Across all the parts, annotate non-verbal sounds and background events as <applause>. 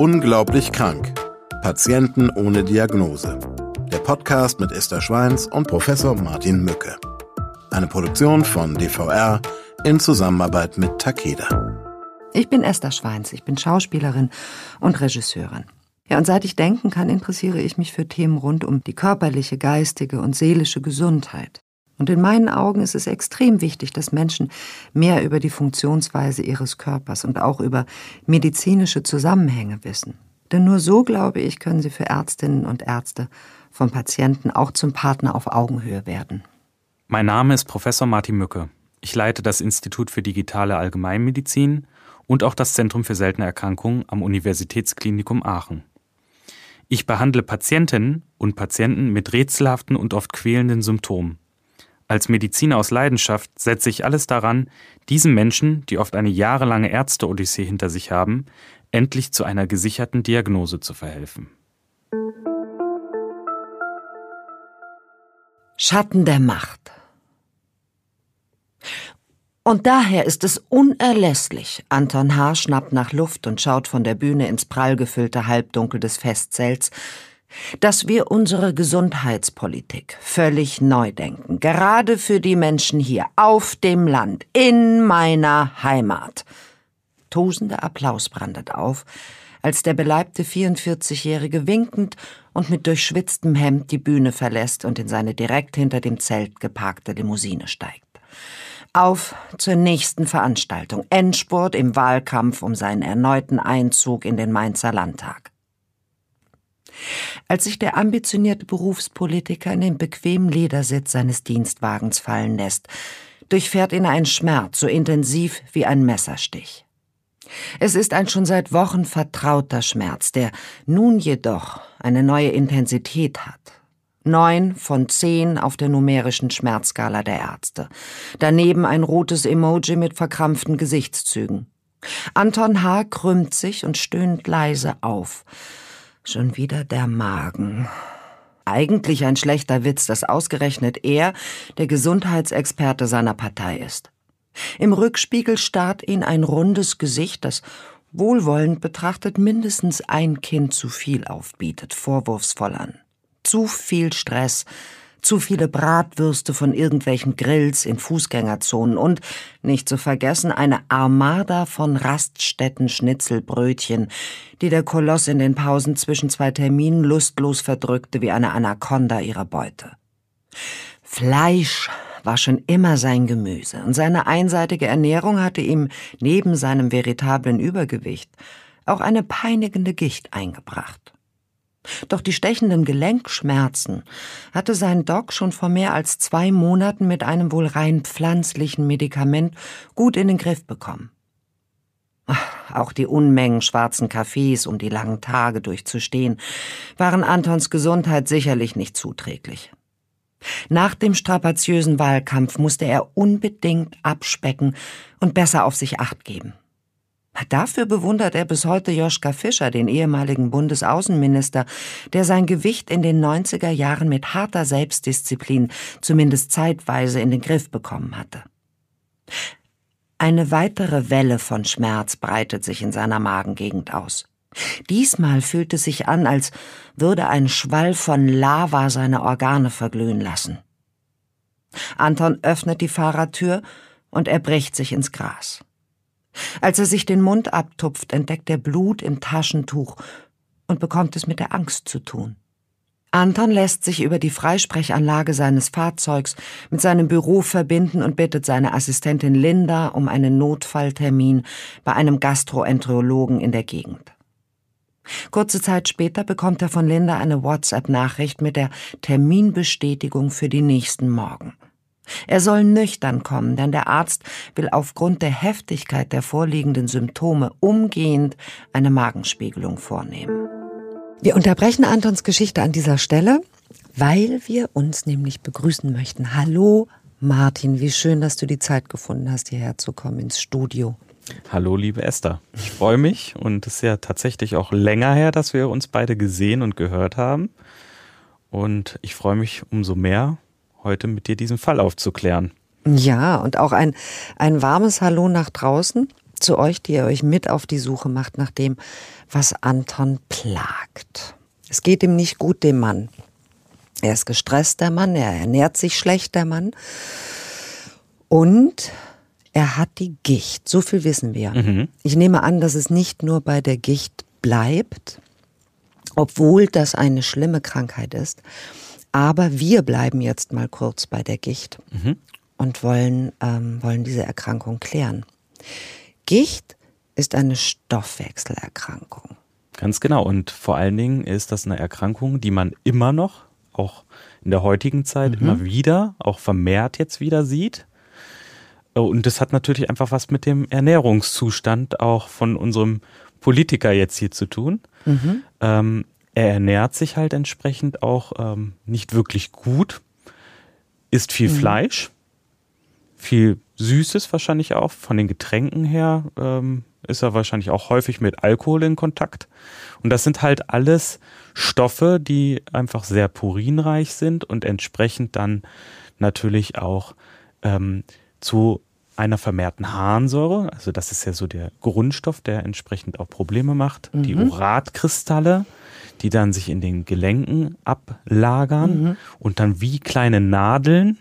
Unglaublich krank. Patienten ohne Diagnose. Der Podcast mit Esther Schweins und Professor Martin Mücke. Eine Produktion von DVR in Zusammenarbeit mit Takeda. Ich bin Esther Schweins, ich bin Schauspielerin und Regisseurin. Ja, und seit ich denken kann, interessiere ich mich für Themen rund um die körperliche, geistige und seelische Gesundheit. Und in meinen Augen ist es extrem wichtig, dass Menschen mehr über die Funktionsweise ihres Körpers und auch über medizinische Zusammenhänge wissen. Denn nur so, glaube ich, können sie für Ärztinnen und Ärzte vom Patienten auch zum Partner auf Augenhöhe werden. Mein Name ist Professor Martin Mücke. Ich leite das Institut für digitale Allgemeinmedizin und auch das Zentrum für seltene Erkrankungen am Universitätsklinikum Aachen. Ich behandle Patientinnen und Patienten mit rätselhaften und oft quälenden Symptomen. Als Mediziner aus Leidenschaft setze ich alles daran, diesen Menschen, die oft eine jahrelange Ärzte-Odyssee hinter sich haben, endlich zu einer gesicherten Diagnose zu verhelfen. Schatten der Macht. Und daher ist es unerlässlich. Anton H. schnappt nach Luft und schaut von der Bühne ins prall gefüllte Halbdunkel des Festzelts, dass wir unsere Gesundheitspolitik völlig neu denken, gerade für die Menschen hier auf dem Land, in meiner Heimat. Tosender Applaus brandet auf, als der beleibte 44-Jährige winkend und mit durchschwitztem Hemd die Bühne verlässt und in seine direkt hinter dem Zelt geparkte Limousine steigt. Auf zur nächsten Veranstaltung, Endspurt im Wahlkampf um seinen erneuten Einzug in den Mainzer Landtag. Als sich der ambitionierte Berufspolitiker in den bequemen Ledersitz seines Dienstwagens fallen lässt, durchfährt ihn ein Schmerz so intensiv wie ein Messerstich. Es ist ein schon seit Wochen vertrauter Schmerz, der nun jedoch eine neue Intensität hat. Neun von zehn auf der numerischen Schmerzskala der Ärzte. Daneben ein rotes Emoji mit verkrampften Gesichtszügen. Anton H. krümmt sich und stöhnt leise auf. Schon wieder der Magen. Eigentlich ein schlechter Witz, dass ausgerechnet er der Gesundheitsexperte seiner Partei ist. Im Rückspiegel starrt ihn ein rundes Gesicht, das wohlwollend betrachtet mindestens ein Kind zu viel aufbietet, vorwurfsvoll an. Zu viel Stress, zu viele Bratwürste von irgendwelchen Grills in Fußgängerzonen und, nicht zu vergessen, eine Armada von Raststätten-Schnitzelbrötchen, die der Koloss in den Pausen zwischen zwei Terminen lustlos verdrückte wie eine Anaconda ihre Beute. Fleisch war schon immer sein Gemüse, und seine einseitige Ernährung hatte ihm neben seinem veritablen Übergewicht auch eine peinigende Gicht eingebracht. Doch die stechenden Gelenkschmerzen hatte sein Doc schon vor mehr als zwei Monaten mit einem wohl rein pflanzlichen Medikament gut in den Griff bekommen. Auch die Unmengen schwarzen Kaffees, um die langen Tage durchzustehen, waren Antons Gesundheit sicherlich nicht zuträglich. Nach dem strapaziösen Wahlkampf musste er unbedingt abspecken und besser auf sich acht geben. Dafür bewundert er bis heute Joschka Fischer, den ehemaligen Bundesaußenminister, der sein Gewicht in den 90er Jahren mit harter Selbstdisziplin zumindest zeitweise in den Griff bekommen hatte. Eine weitere Welle von Schmerz breitet sich in seiner Magengegend aus. Diesmal fühlt es sich an, als würde ein Schwall von Lava seine Organe verglühen lassen. Anton öffnet die Fahrertür und er bricht sich ins Gras. Als er sich den Mund abtupft, entdeckt er Blut im Taschentuch und bekommt es mit der Angst zu tun. Anton lässt sich über die Freisprechanlage seines Fahrzeugs mit seinem Büro verbinden und bittet seine Assistentin Linda um einen Notfalltermin bei einem Gastroenterologen in der Gegend. Kurze Zeit später bekommt er von Linda eine WhatsApp-Nachricht mit der Terminbestätigung für die nächsten Morgen. Er soll nüchtern kommen, denn der Arzt will aufgrund der Heftigkeit der vorliegenden Symptome umgehend eine Magenspiegelung vornehmen. Wir unterbrechen Antons Geschichte an dieser Stelle, weil wir uns nämlich begrüßen möchten. Hallo Martin, wie schön, dass du die Zeit gefunden hast, hierher zu kommen ins Studio. Hallo, liebe Esther. Ich freue mich und es ist ja tatsächlich auch länger her, dass wir uns beide gesehen und gehört haben. Und ich freue mich umso mehr, heute mit dir diesen Fall aufzuklären. Ja, und auch ein, ein warmes Hallo nach draußen. zu euch, die ihr euch mit auf die Suche macht nach dem, was Anton plagt. Es geht ihm nicht gut, dem Mann. Er ist gestresst, der Mann, er ernährt sich schlecht, der Mann. Und er hat die Gicht, so viel wissen wir. Mhm. Ich nehme an, dass es nicht nur bei der Gicht bleibt, obwohl das eine schlimme Krankheit ist. Aber wir bleiben jetzt mal kurz bei der Gicht mhm. und wollen, ähm, wollen diese Erkrankung klären. Gicht ist eine Stoffwechselerkrankung. Ganz genau. Und vor allen Dingen ist das eine Erkrankung, die man immer noch, auch in der heutigen Zeit, mhm. immer wieder, auch vermehrt jetzt wieder sieht. Und das hat natürlich einfach was mit dem Ernährungszustand auch von unserem Politiker jetzt hier zu tun. Mhm. Ähm, er ernährt sich halt entsprechend auch ähm, nicht wirklich gut, isst viel mhm. Fleisch, viel Süßes wahrscheinlich auch. Von den Getränken her ähm, ist er wahrscheinlich auch häufig mit Alkohol in Kontakt. Und das sind halt alles Stoffe, die einfach sehr purinreich sind und entsprechend dann natürlich auch ähm, zu einer vermehrten Harnsäure, also das ist ja so der Grundstoff, der entsprechend auch Probleme macht, mhm. die Uratkristalle, die dann sich in den Gelenken ablagern mhm. und dann wie kleine Nadeln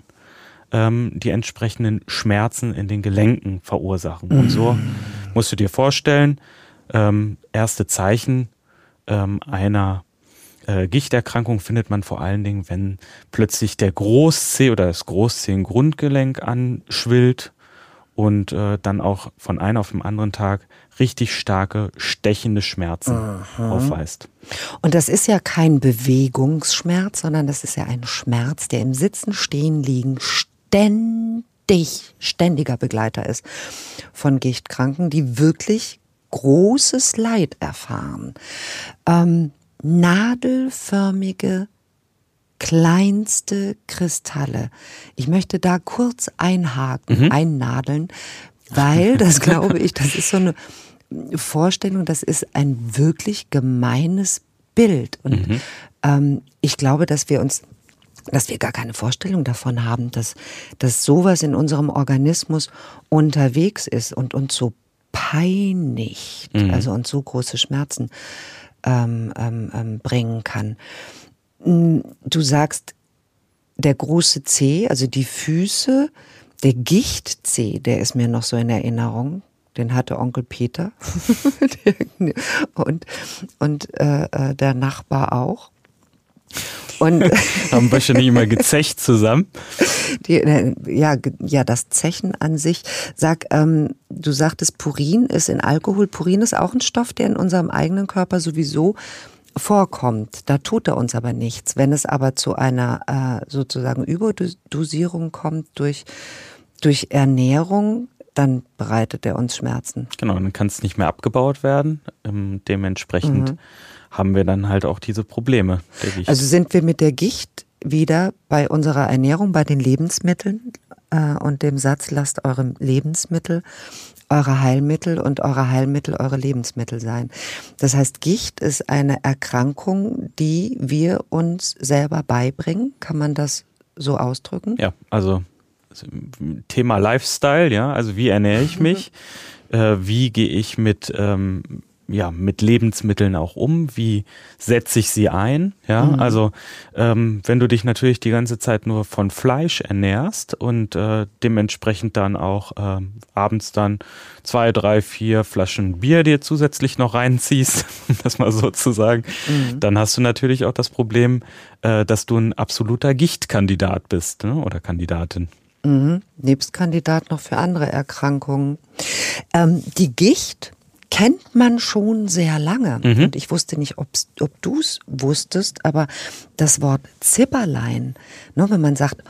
ähm, die entsprechenden Schmerzen in den Gelenken verursachen. Mhm. Und so musst du dir vorstellen, ähm, erste Zeichen ähm, einer äh, Gichterkrankung findet man vor allen Dingen, wenn plötzlich der Großzeh oder das Großzehengrundgelenk anschwillt und äh, dann auch von einem auf den anderen Tag richtig starke, stechende Schmerzen Aha. aufweist. Und das ist ja kein Bewegungsschmerz, sondern das ist ja ein Schmerz, der im Sitzen, Stehen, Liegen ständig, ständiger Begleiter ist von Gichtkranken, die wirklich großes Leid erfahren. Ähm, nadelförmige kleinste Kristalle. Ich möchte da kurz einhaken, mhm. einnadeln, weil das <laughs> glaube ich, das ist so eine Vorstellung, das ist ein wirklich gemeines Bild. Und mhm. ähm, ich glaube, dass wir uns dass wir gar keine Vorstellung davon haben, dass, dass sowas in unserem Organismus unterwegs ist und uns so peinigt, mhm. also uns so große Schmerzen ähm, ähm, ähm bringen kann. Du sagst, der große C, also die Füße, der Gicht-C, der ist mir noch so in Erinnerung. Den hatte Onkel Peter <laughs> und, und äh, äh, der Nachbar auch. Und <laughs> haben wahrscheinlich immer gezecht zusammen. Die, äh, ja, ja, das Zechen an sich. Sag, ähm, du sagtest, Purin ist in Alkohol. Purin ist auch ein Stoff, der in unserem eigenen Körper sowieso vorkommt. Da tut er uns aber nichts. Wenn es aber zu einer äh, sozusagen Überdosierung kommt durch, durch Ernährung, dann bereitet er uns Schmerzen. Genau, dann kann es nicht mehr abgebaut werden. Ähm, dementsprechend mhm. haben wir dann halt auch diese Probleme. Also sind wir mit der Gicht wieder bei unserer Ernährung, bei den Lebensmitteln äh, und dem Satz, lasst eure Lebensmittel eure Heilmittel und eure Heilmittel eure Lebensmittel sein. Das heißt, Gicht ist eine Erkrankung, die wir uns selber beibringen. Kann man das so ausdrücken? Ja, also Thema Lifestyle, ja, also wie ernähre ich mich? <laughs> äh, wie gehe ich mit ähm, ja, mit Lebensmitteln auch um? Wie setze ich sie ein? Ja, mhm. also ähm, wenn du dich natürlich die ganze Zeit nur von Fleisch ernährst und äh, dementsprechend dann auch äh, abends dann zwei, drei, vier Flaschen Bier dir zusätzlich noch reinziehst, <laughs> um das mal so zu sagen, mhm. dann hast du natürlich auch das Problem, äh, dass du ein absoluter Gichtkandidat bist ne? oder Kandidatin. Mhm. Nebst Kandidat noch für andere Erkrankungen. Ähm, die Gicht kennt man schon sehr lange. Mhm. Und ich wusste nicht, ob du es wusstest, aber das Wort Zipperlein, ne, wenn man sagt,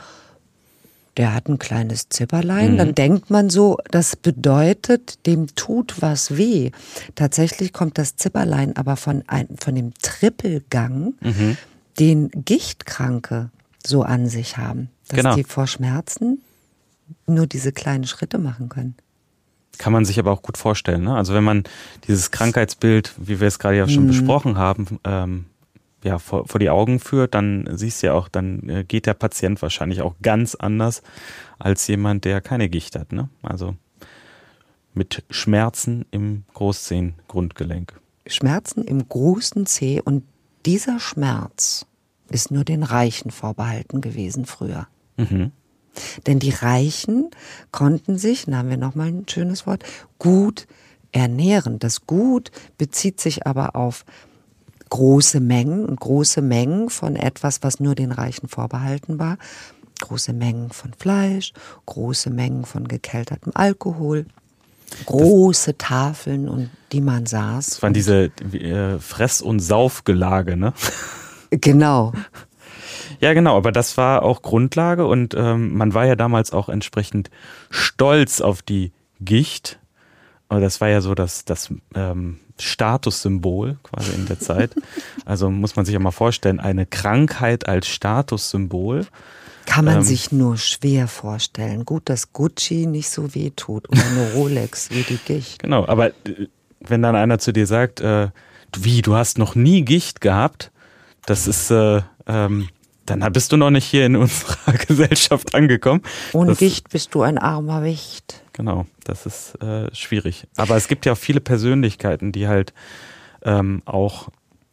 der hat ein kleines Zipperlein, mhm. dann denkt man so, das bedeutet, dem tut was weh. Tatsächlich kommt das Zipperlein aber von, ein, von dem Trippelgang, mhm. den Gichtkranke so an sich haben, dass genau. die vor Schmerzen nur diese kleinen Schritte machen können. Kann man sich aber auch gut vorstellen. Ne? Also wenn man dieses Krankheitsbild, wie wir es gerade ja schon mhm. besprochen haben, ähm, ja, vor, vor die Augen führt, dann siehst du ja auch, dann äh, geht der Patient wahrscheinlich auch ganz anders als jemand, der keine Gicht hat. Ne? Also mit Schmerzen im Großzehengrundgelenk. Schmerzen im großen Zeh und dieser Schmerz ist nur den Reichen vorbehalten gewesen früher. Mhm. Denn die Reichen konnten sich, da haben wir nochmal ein schönes Wort, gut ernähren. Das Gut bezieht sich aber auf große Mengen und große Mengen von etwas, was nur den Reichen vorbehalten war. Große Mengen von Fleisch, große Mengen von gekeltertem Alkohol, große das, Tafeln und die man saß. Das waren diese äh, Fress- und Saufgelage, ne? Genau. Ja, genau, aber das war auch Grundlage und ähm, man war ja damals auch entsprechend stolz auf die Gicht. Aber das war ja so das, das ähm, Statussymbol quasi in der <laughs> Zeit. Also muss man sich ja mal vorstellen, eine Krankheit als Statussymbol. Kann man ähm, sich nur schwer vorstellen. Gut, dass Gucci nicht so weh tut oder eine <laughs> Rolex wie die Gicht. Genau, aber äh, wenn dann einer zu dir sagt, äh, wie, du hast noch nie Gicht gehabt, das ist, äh, ähm, dann bist du noch nicht hier in unserer <laughs> Gesellschaft angekommen. Ohne das, Gicht bist du ein armer Wicht. Genau, das ist äh, schwierig. Aber es gibt ja auch viele Persönlichkeiten, die halt ähm, auch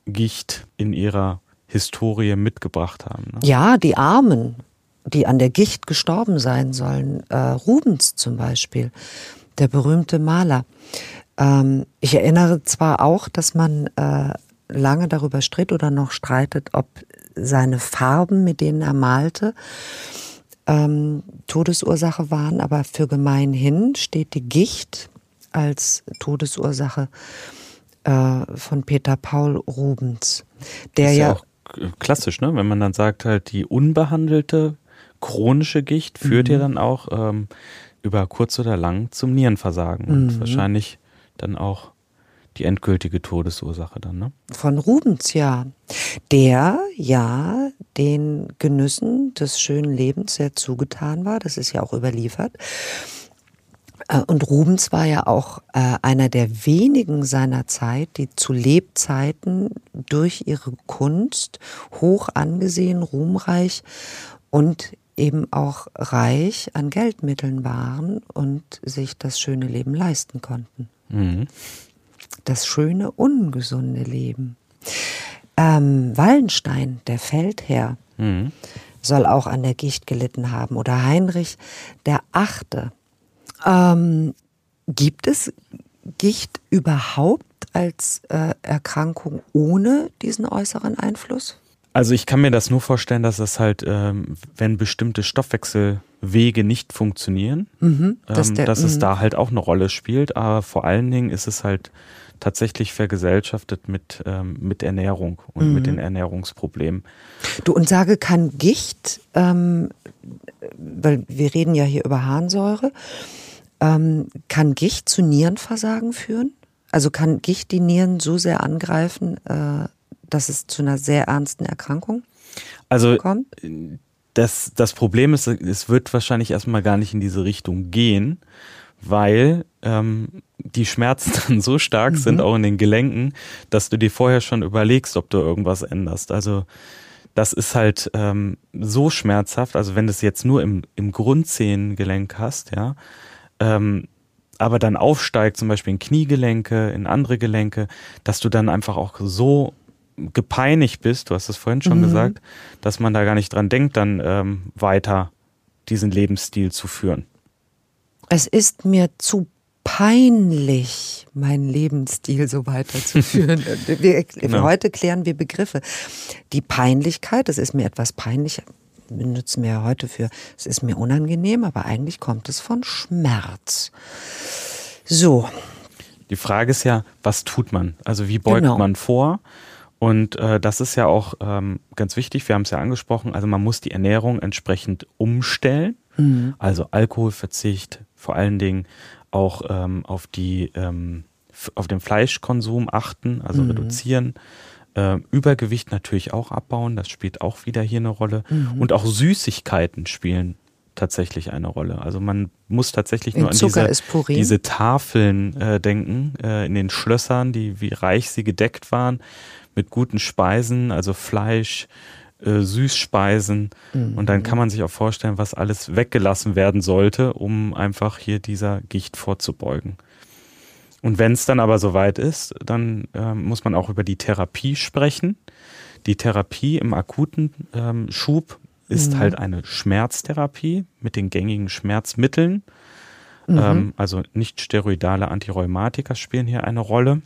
Gicht in ihrer Historie mitgebracht haben. Ne? Ja, die Armen, die an der Gicht gestorben sein sollen. Äh, Rubens zum Beispiel, der berühmte Maler. Ähm, ich erinnere zwar auch, dass man äh, lange darüber stritt oder noch streitet, ob seine Farben, mit denen er malte, ähm, Todesursache waren, aber für gemeinhin steht die Gicht als Todesursache äh, von Peter Paul Rubens. Der ist ja, ja auch klassisch, ne? Wenn man dann sagt, halt die unbehandelte chronische Gicht führt mhm. ja dann auch ähm, über kurz oder lang zum Nierenversagen mhm. und wahrscheinlich dann auch die endgültige Todesursache dann, ne? Von Rubens, ja. Der ja den Genüssen des schönen Lebens sehr zugetan war, das ist ja auch überliefert. Äh, und Rubens war ja auch äh, einer der wenigen seiner Zeit, die zu Lebzeiten durch ihre Kunst hoch angesehen, ruhmreich und eben auch reich an Geldmitteln waren und sich das schöne Leben leisten konnten. Mhm das schöne, ungesunde Leben. Ähm, Wallenstein, der Feldherr, mhm. soll auch an der Gicht gelitten haben. Oder Heinrich der Achte. Ähm, gibt es Gicht überhaupt als äh, Erkrankung ohne diesen äußeren Einfluss? Also ich kann mir das nur vorstellen, dass es halt, ähm, wenn bestimmte Stoffwechselwege nicht funktionieren, mhm, dass, ähm, der, dass es mhm. da halt auch eine Rolle spielt. Aber vor allen Dingen ist es halt tatsächlich vergesellschaftet mit, ähm, mit Ernährung und mhm. mit den Ernährungsproblemen. Du und sage, kann Gicht, ähm, weil wir reden ja hier über Harnsäure, ähm, kann Gicht zu Nierenversagen führen? Also kann Gicht die Nieren so sehr angreifen, äh, dass es zu einer sehr ernsten Erkrankung also, kommt? Das, das Problem ist, es wird wahrscheinlich erstmal gar nicht in diese Richtung gehen, weil ähm, die Schmerzen <laughs> dann so stark mhm. sind, auch in den Gelenken, dass du dir vorher schon überlegst, ob du irgendwas änderst. Also das ist halt ähm, so schmerzhaft, also wenn du es jetzt nur im, im Grundzehengelenk hast, ja, ähm, aber dann aufsteigt, zum Beispiel in Kniegelenke, in andere Gelenke, dass du dann einfach auch so gepeinigt bist, du hast es vorhin schon mhm. gesagt, dass man da gar nicht dran denkt, dann ähm, weiter diesen Lebensstil zu führen. Es ist mir zu peinlich, meinen Lebensstil so weiterzuführen. <laughs> wir, genau. Heute klären wir Begriffe. Die Peinlichkeit, das ist mir etwas peinlich, benutzen wir ja heute für, es ist mir unangenehm, aber eigentlich kommt es von Schmerz. So. Die Frage ist ja, was tut man? Also wie beugt genau. man vor? Und äh, das ist ja auch ähm, ganz wichtig, wir haben es ja angesprochen, also man muss die Ernährung entsprechend umstellen. Mhm. Also Alkoholverzicht, vor allen Dingen auch ähm, auf die ähm, auf den Fleischkonsum achten, also mhm. reduzieren. Äh, Übergewicht natürlich auch abbauen, das spielt auch wieder hier eine Rolle. Mhm. Und auch Süßigkeiten spielen tatsächlich eine Rolle. Also man muss tatsächlich in nur an diese, diese, Tafeln äh, denken, äh, in den Schlössern, die wie reich sie gedeckt waren, mit guten Speisen, also Fleisch, äh, Süßspeisen. Mhm. Und dann kann man sich auch vorstellen, was alles weggelassen werden sollte, um einfach hier dieser Gicht vorzubeugen. Und wenn es dann aber soweit ist, dann ähm, muss man auch über die Therapie sprechen. Die Therapie im akuten ähm, Schub ist mhm. halt eine Schmerztherapie mit den gängigen Schmerzmitteln. Mhm. Ähm, also nicht steroidale Antirheumatika spielen hier eine Rolle.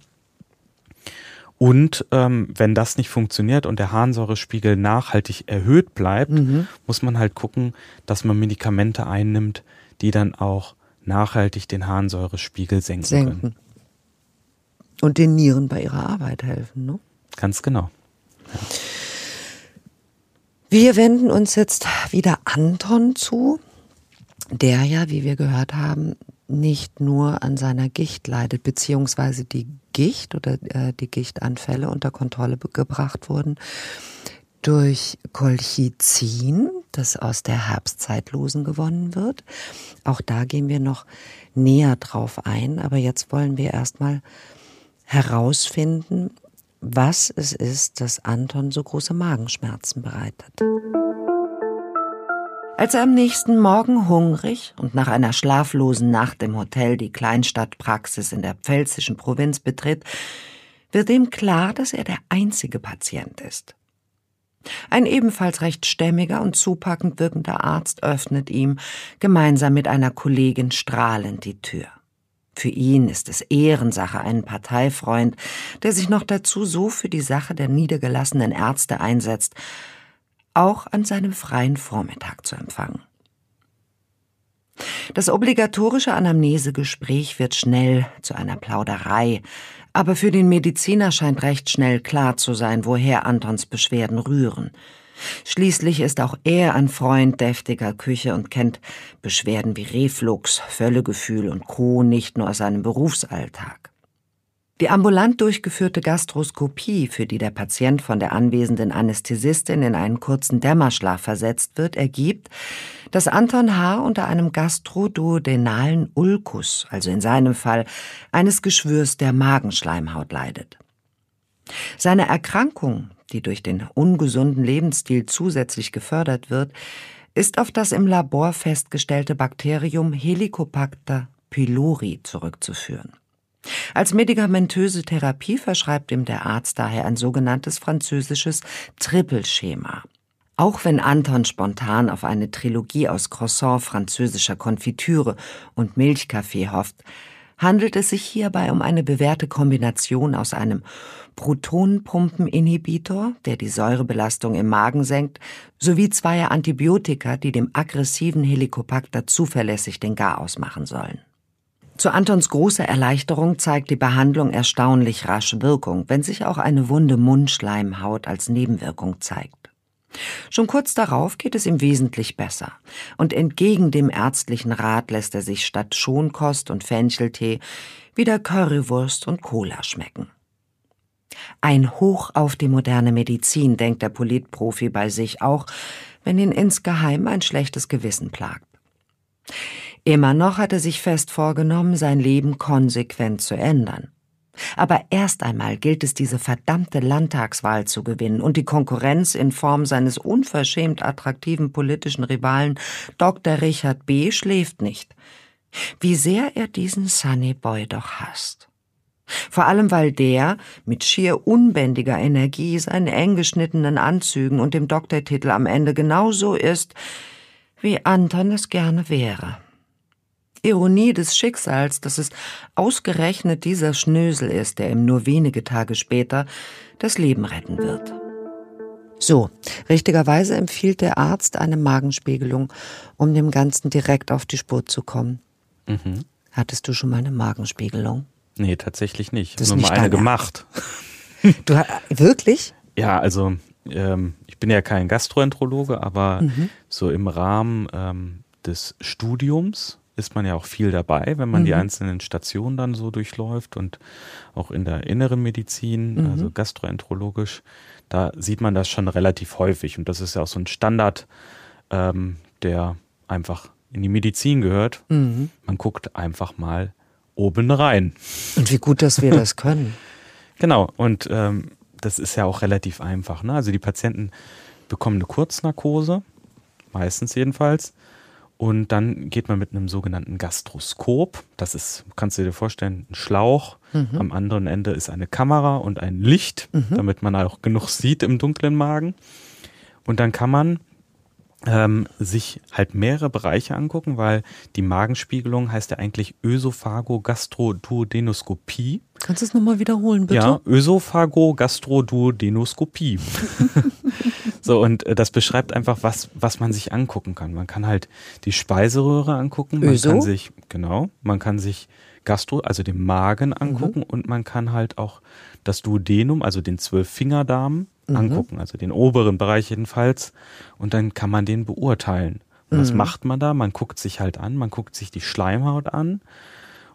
Und ähm, wenn das nicht funktioniert und der Harnsäurespiegel nachhaltig erhöht bleibt, mhm. muss man halt gucken, dass man Medikamente einnimmt, die dann auch nachhaltig den Harnsäurespiegel senken, senken. können. Und den Nieren bei ihrer Arbeit helfen, ne? Ganz genau. Ja. Wir wenden uns jetzt wieder Anton zu, der ja, wie wir gehört haben, nicht nur an seiner Gicht leidet, beziehungsweise die Gicht oder äh, die Gichtanfälle unter Kontrolle gebracht wurden durch Colchicin, das aus der Herbstzeitlosen gewonnen wird. Auch da gehen wir noch näher drauf ein, aber jetzt wollen wir erstmal herausfinden, was es ist, das Anton so große Magenschmerzen bereitet. Als er am nächsten Morgen hungrig und nach einer schlaflosen Nacht im Hotel die Kleinstadtpraxis in der pfälzischen Provinz betritt, wird ihm klar, dass er der einzige Patient ist. Ein ebenfalls recht stämmiger und zupackend wirkender Arzt öffnet ihm gemeinsam mit einer Kollegin strahlend die Tür. Für ihn ist es Ehrensache, einen Parteifreund, der sich noch dazu so für die Sache der niedergelassenen Ärzte einsetzt, auch an seinem freien Vormittag zu empfangen. Das obligatorische Anamnesegespräch wird schnell zu einer Plauderei, aber für den Mediziner scheint recht schnell klar zu sein, woher Antons Beschwerden rühren. Schließlich ist auch er ein Freund deftiger Küche und kennt Beschwerden wie Reflux, Völlegefühl und Co. nicht nur aus seinem Berufsalltag. Die ambulant durchgeführte Gastroskopie, für die der Patient von der anwesenden Anästhesistin in einen kurzen Dämmerschlaf versetzt wird, ergibt, dass Anton H. unter einem gastroduodenalen Ulkus, also in seinem Fall eines Geschwürs der Magenschleimhaut leidet. Seine Erkrankung, die durch den ungesunden Lebensstil zusätzlich gefördert wird, ist auf das im Labor festgestellte Bakterium Helicobacter pylori zurückzuführen. Als medikamentöse Therapie verschreibt ihm der Arzt daher ein sogenanntes französisches Trippelschema. Auch wenn Anton spontan auf eine Trilogie aus Croissant französischer Konfitüre und Milchkaffee hofft, handelt es sich hierbei um eine bewährte Kombination aus einem Protonpumpeninhibitor, der die Säurebelastung im Magen senkt, sowie zweier Antibiotika, die dem aggressiven Helicobacter zuverlässig den Garaus machen sollen. Zu Antons großer Erleichterung zeigt die Behandlung erstaunlich rasch Wirkung, wenn sich auch eine wunde Mundschleimhaut als Nebenwirkung zeigt. Schon kurz darauf geht es ihm wesentlich besser, und entgegen dem ärztlichen Rat lässt er sich statt Schonkost und Fencheltee wieder Currywurst und Cola schmecken. Ein Hoch auf die moderne Medizin, denkt der Politprofi bei sich auch, wenn ihn insgeheim ein schlechtes Gewissen plagt. Immer noch hat er sich fest vorgenommen, sein Leben konsequent zu ändern. Aber erst einmal gilt es, diese verdammte Landtagswahl zu gewinnen und die Konkurrenz in Form seines unverschämt attraktiven politischen Rivalen Dr. Richard B. schläft nicht. Wie sehr er diesen Sunny Boy doch hasst. Vor allem, weil der mit schier unbändiger Energie seinen eng geschnittenen Anzügen und dem Doktortitel am Ende genauso ist, wie Anton es gerne wäre. Ironie des Schicksals, dass es ausgerechnet dieser Schnösel ist, der ihm nur wenige Tage später das Leben retten wird. So, richtigerweise empfiehlt der Arzt eine Magenspiegelung, um dem Ganzen direkt auf die Spur zu kommen. Mhm. Hattest du schon mal eine Magenspiegelung? Nee, tatsächlich nicht. Ich habe nur mal eine gemacht. <laughs> Du wirklich? Ja, also ähm, ich bin ja kein Gastroenterologe, aber mhm. so im Rahmen ähm, des Studiums ist man ja auch viel dabei, wenn man mhm. die einzelnen Stationen dann so durchläuft und auch in der inneren Medizin, mhm. also gastroenterologisch, da sieht man das schon relativ häufig und das ist ja auch so ein Standard, ähm, der einfach in die Medizin gehört. Mhm. Man guckt einfach mal oben rein. Und wie gut, dass wir das können. <laughs> genau, und ähm, das ist ja auch relativ einfach. Ne? Also die Patienten bekommen eine Kurznarkose, meistens jedenfalls, Und dann geht man mit einem sogenannten Gastroskop. Das ist, kannst du dir vorstellen, ein Schlauch. Mhm. Am anderen Ende ist eine Kamera und ein Licht, mhm. damit man auch genug sieht im dunklen Magen. Und dann kann man ähm, sich halt mehrere Bereiche angucken, weil die Magenspiegelung heißt ja eigentlich Ösophago-Gastroduodenoskopie. Kannst du es nochmal wiederholen, bitte? Ja, Ösophago-Gastroduodenoskopie. <laughs> so, und äh, das beschreibt einfach, was, was man sich angucken kann. Man kann halt die Speiseröhre angucken, man Öso? kann sich, genau, man kann sich Gastro, also den Magen angucken mhm. und man kann halt auch das Duodenum, also den Zwölffingerdarm, mhm. angucken, also den oberen Bereich jedenfalls. Und dann kann man den beurteilen. Und mhm. was macht man da? Man guckt sich halt an, man guckt sich die Schleimhaut an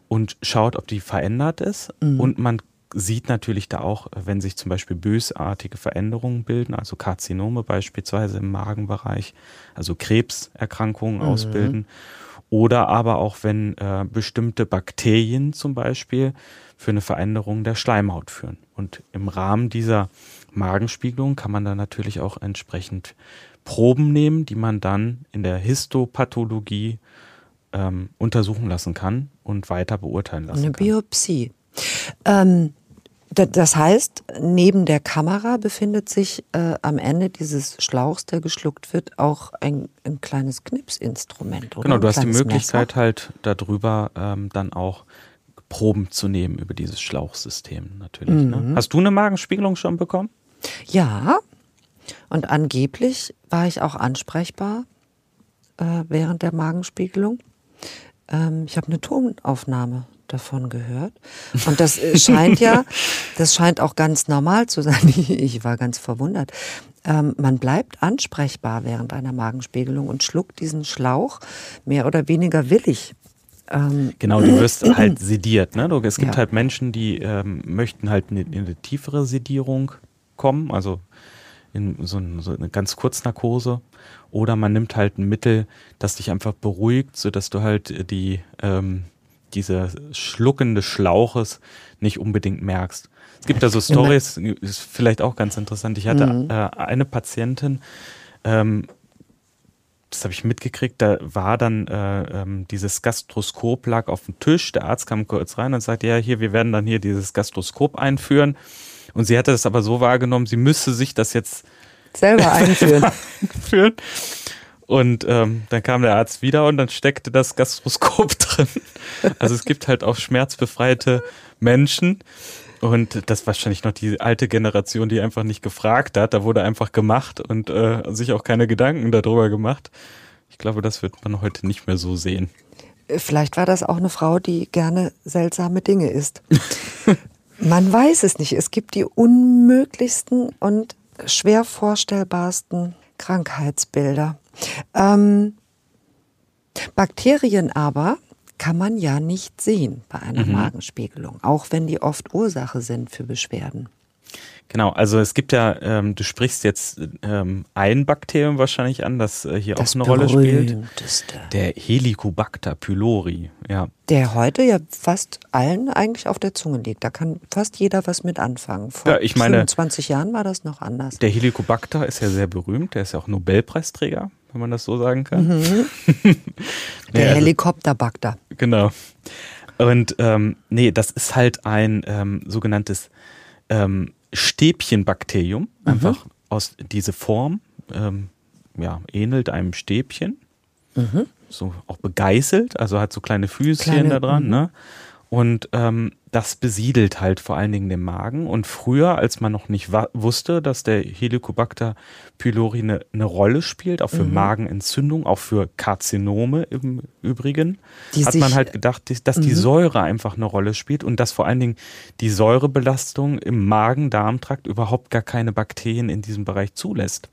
und schaut, ob die verändert ist. Mhm. Und man sieht natürlich da auch, wenn sich zum Beispiel bösartige Veränderungen bilden, also Karzinome beispielsweise im Magenbereich, also Krebserkrankungen mhm. ausbilden. Oder aber auch, wenn äh, bestimmte Bakterien zum Beispiel für eine Veränderung der Schleimhaut führen. Und im Rahmen dieser Magenspiegelung kann man dann natürlich auch entsprechend Proben nehmen, die man dann in der Histopathologie ähm, untersuchen lassen kann und weiter beurteilen lassen Eine kann. Eine Biopsie. Ähm, das heißt, neben der Kamera befindet sich äh, am Ende dieses Schlauchs, der geschluckt wird, auch ein, ein kleines Knipsinstrument. Oder? Genau, du ein hast die Möglichkeit Messer. halt darüber ähm, dann auch Proben zu nehmen über dieses Schlauchsystem natürlich. Ne? Mhm. Ne? Hast du eine Magenspiegelung schon bekommen? Ja, und angeblich war ich auch ansprechbar äh, während der Magenspiegelung. Ähm, ich habe eine Tonaufnahme davon gehört. Und das äh, scheint ja, <laughs> das scheint auch ganz normal zu sein. <laughs> Ich war ganz verwundert. Ähm, man bleibt ansprechbar während einer Magenspiegelung und schluckt diesen Schlauch mehr oder weniger willig. Ähm, genau, du wirst <clears throat> halt sediert. Ne? Es gibt ja. halt Menschen, die ähm, möchten halt eine, eine tiefere Sedierung kommen, also in so, ein, so eine ganz Kurznarkose. Oder man nimmt halt ein Mittel, das dich einfach beruhigt, sodass du halt die, ähm, diese Schlucken des Schlauches nicht unbedingt merkst. Es gibt da so Stories, ist vielleicht auch ganz interessant. Ich hatte mhm. äh, eine Patientin, ähm, das habe ich mitgekriegt, da war dann äh, ähm, dieses Gastroskop lag auf dem Tisch. Der Arzt kam kurz rein und sagte, ja, hier, wir werden dann hier dieses Gastroskop einführen. Und sie hatte das aber so wahrgenommen, sie müsse sich das jetzt <laughs> selber einführen. einführen. Und ähm, dann kam der Arzt wieder und dann steckte das Gastroskop <laughs> drin. Also es gibt halt auch schmerzbefreite Menschen. Und das wahrscheinlich noch die alte Generation, die einfach nicht gefragt hat. Da wurde einfach gemacht und äh, sich auch keine Gedanken darüber gemacht. Ich glaube, das wird man heute nicht mehr so sehen. Vielleicht war das auch eine Frau, die gerne seltsame Dinge isst. <laughs> Man weiß es nicht. Es gibt die unmöglichsten und schwer vorstellbarsten Krankheitsbilder. Ähm, Bakterien aber kann man ja nicht sehen bei einer mhm. Magenspiegelung, auch wenn die oft Ursache sind für Beschwerden. Genau, also es gibt ja, ähm, du sprichst jetzt ähm, ein Bakterium wahrscheinlich an, das äh, hier das auch eine Rolle spielt. Der Helicobacter pylori, ja. Der heute ja fast allen eigentlich auf der Zunge liegt. Da kann fast jeder was mit anfangen. Vor ja, ich meine, 25 Jahren war das noch anders. Der Helicobacter ist ja sehr berühmt, der ist ja auch Nobelpreisträger, wenn man das so sagen kann. Mhm. <laughs> der also, Helikopterbacter. Genau. Und ähm, nee, das ist halt ein ähm, sogenanntes ähm, Stäbchenbakterium, mhm. einfach aus diese Form, ähm, ja, ähnelt einem Stäbchen. Mhm. So auch begeißelt, also hat so kleine Füßchen kleine, da dran, mhm. ne? Und ähm, das besiedelt halt vor allen Dingen den Magen. Und früher, als man noch nicht wusste, dass der Helicobacter pylori eine, eine Rolle spielt, auch für mhm. Magenentzündung, auch für Karzinome im Übrigen, die hat man halt gedacht, dass die mhm. Säure einfach eine Rolle spielt und dass vor allen Dingen die Säurebelastung im Magen-Darm-Trakt überhaupt gar keine Bakterien in diesem Bereich zulässt.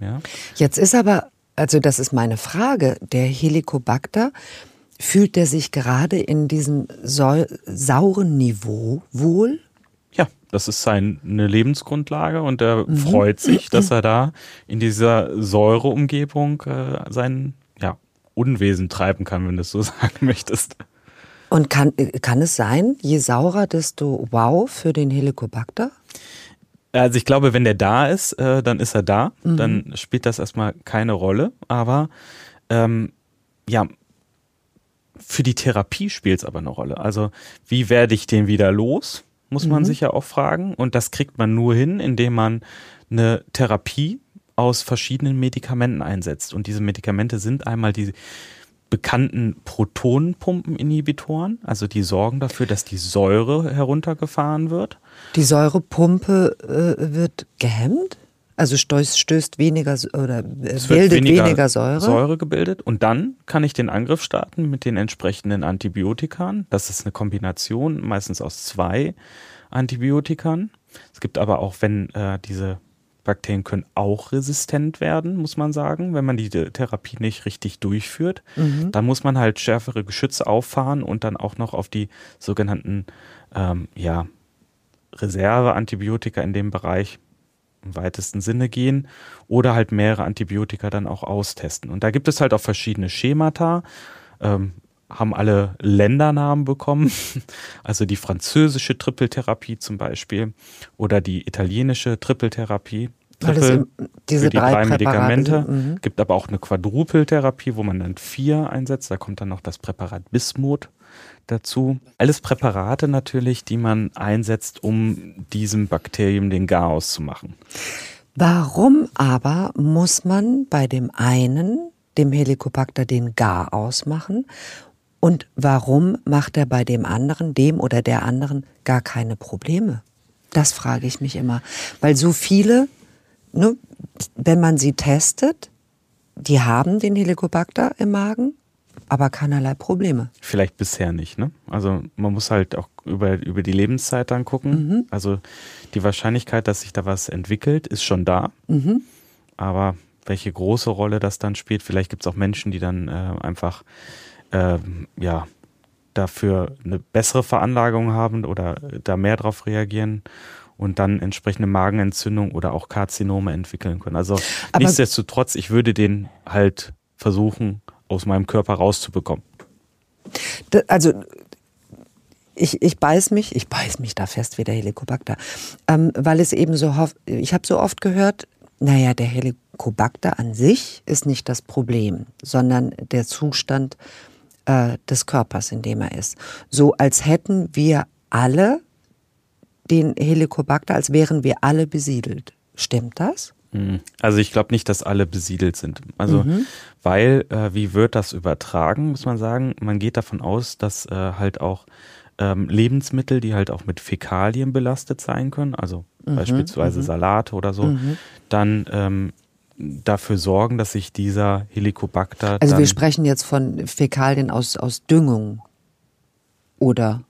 Ja? Jetzt ist aber, also das ist meine Frage, der Helicobacter, Fühlt er sich gerade in diesem sauren Niveau wohl? Ja, das ist seine Lebensgrundlage und er mhm. freut sich, dass er da in dieser Säureumgebung äh, sein ja, Unwesen treiben kann, wenn du es so <laughs> sagen möchtest. Und kann, kann es sein, je saurer, desto wow für den Helicobacter? Also ich glaube, wenn der da ist, äh, dann ist er da. Mhm. Dann spielt das erstmal keine Rolle. Aber ähm, ja, für die Therapie spielt es aber eine Rolle. Also wie werde ich den wieder los, muss man mhm. sich ja auch fragen. Und das kriegt man nur hin, indem man eine Therapie aus verschiedenen Medikamenten einsetzt. Und diese Medikamente sind einmal die bekannten Protonenpumpeninhibitoren, also die sorgen dafür, dass die Säure heruntergefahren wird. Die Säurepumpe äh, wird gehemmt? Also stößt, stößt weniger oder äh, bildet weniger, weniger, Säure. Säure gebildet. Und dann kann ich den Angriff starten mit den entsprechenden Antibiotikern. Das ist eine Kombination, meistens aus zwei Antibiotikern. Es gibt aber auch, wenn äh, diese Bakterien können auch resistent werden, muss man sagen, wenn man die Therapie nicht richtig durchführt. Mhm. Dann muss man halt schärfere Geschütze auffahren und dann auch noch auf die sogenannten ähm, ja, Reserveantibiotika in dem Bereich im weitesten Sinne gehen oder halt mehrere Antibiotika dann auch austesten. Und da gibt es halt auch verschiedene Schemata. Ähm, haben alle Ländernamen bekommen, <laughs> also die französische Trippeltherapie zum Beispiel oder die italienische Trippeltherapie. Trippel diese für die drei, drei Medikamente. Mhm. Gibt aber auch eine Quadrupeltherapie, wo man dann vier einsetzt. Da kommt dann noch das Präparat Bismut dazu. Alles Präparate natürlich, die man einsetzt, um diesem Bakterium den Garaus zu machen. Warum aber muss man bei dem einen, dem Helicobacter, den Gar ausmachen und warum macht er bei dem anderen, dem oder der anderen, gar keine Probleme? Das frage ich mich immer. Weil so viele, ne, wenn man sie testet, die haben den Helicobacter im Magen, aber keinerlei Probleme. Vielleicht bisher nicht, ne? Also man muss halt auch über, über die Lebenszeit dann gucken. Mhm. Also die Wahrscheinlichkeit, dass sich da was entwickelt, ist schon da. Mhm. Aber welche große Rolle das dann spielt, vielleicht gibt es auch Menschen, die dann äh, einfach äh, ja, dafür eine bessere Veranlagung haben oder da mehr drauf reagieren und dann entsprechende Magenentzündung oder auch Karzinome entwickeln können. Also Aber nichtsdestotrotz, ich würde den halt versuchen, aus meinem Körper rauszubekommen. Also ich, ich beiß mich, ich beiß mich da fest wie der Helicobacter, ähm, weil es eben so ich habe so oft gehört, naja, der Helicobacter an sich ist nicht das Problem, sondern der Zustand äh, des Körpers, in dem er ist. So als hätten wir alle den Helicobacter, als wären wir alle besiedelt. Stimmt das? Hm. Also ich glaube nicht, dass alle besiedelt sind. Also mhm. weil, äh, wie wird das übertragen, muss man sagen? Man geht davon aus, dass äh, halt auch ähm, Lebensmittel, die halt auch mit Fäkalien belastet sein können, also mhm. beispielsweise mhm. Salate oder so, mhm. dann ähm, dafür sorgen, dass sich dieser Helicobacter. Also wir sprechen jetzt von Fäkalien aus, aus Düngung oder